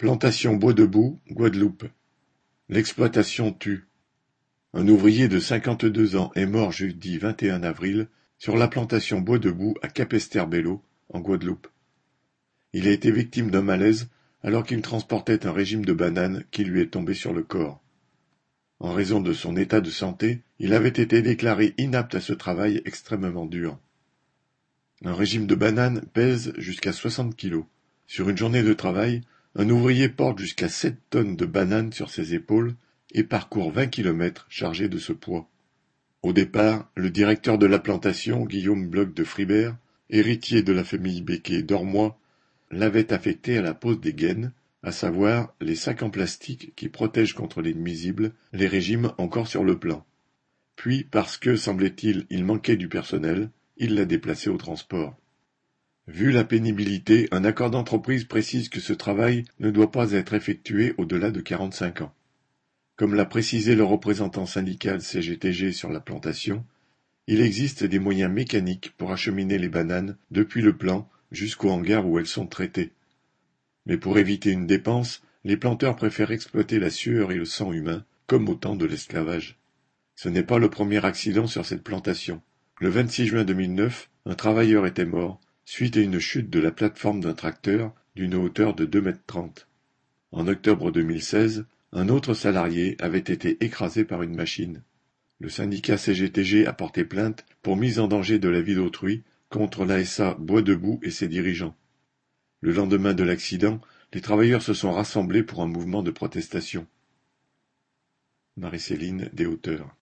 Plantation Bois Debout, Guadeloupe. L'exploitation tue. Un ouvrier de cinquante-deux ans est mort jeudi vingt et un avril sur la plantation Bois Debout à Capesterre-Belle-Eau, en Guadeloupe. Il a été victime d'un malaise alors qu'il transportait un régime de bananes qui lui est tombé sur le corps. En raison de son état de santé, il avait été déclaré inapte à ce travail extrêmement dur. Un régime de bananes pèse jusqu'à soixante kilos. Sur une journée de travail, un ouvrier porte jusqu'à sept tonnes de bananes sur ses épaules et parcourt vingt kilomètres chargé de ce poids. Au départ, le directeur de la plantation, Guillaume Bloch de Fribert, héritier de la famille Becquet d'Ormois, l'avait affecté à la pose des gaines, à savoir les sacs en plastique qui protègent contre les nuisibles les régimes encore sur le plan. Puis, parce que, semblait-il, il manquait du personnel, il l'a déplacé au transport. Vu la pénibilité, un accord d'entreprise précise que ce travail ne doit pas être effectué au-delà de quarante-cinq ans. Comme l'a précisé le représentant syndical CGTG sur la plantation, il existe des moyens mécaniques pour acheminer les bananes depuis le plan jusqu'au hangar où elles sont traitées. Mais pour éviter une dépense, les planteurs préfèrent exploiter la sueur et le sang humain, comme au temps de l'esclavage. Ce n'est pas le premier accident sur cette plantation. Le 26 juin 2009, un travailleur était mort suite à une chute de la plateforme d'un tracteur d'une hauteur de deux mètres trente. En octobre 2016, un autre salarié avait été écrasé par une machine. Le syndicat CGTG a porté plainte pour mise en danger de la vie d'autrui contre l'ASA Bois debout et ses dirigeants. Le lendemain de l'accident, les travailleurs se sont rassemblés pour un mouvement de protestation. Marie-Céline des hauteurs.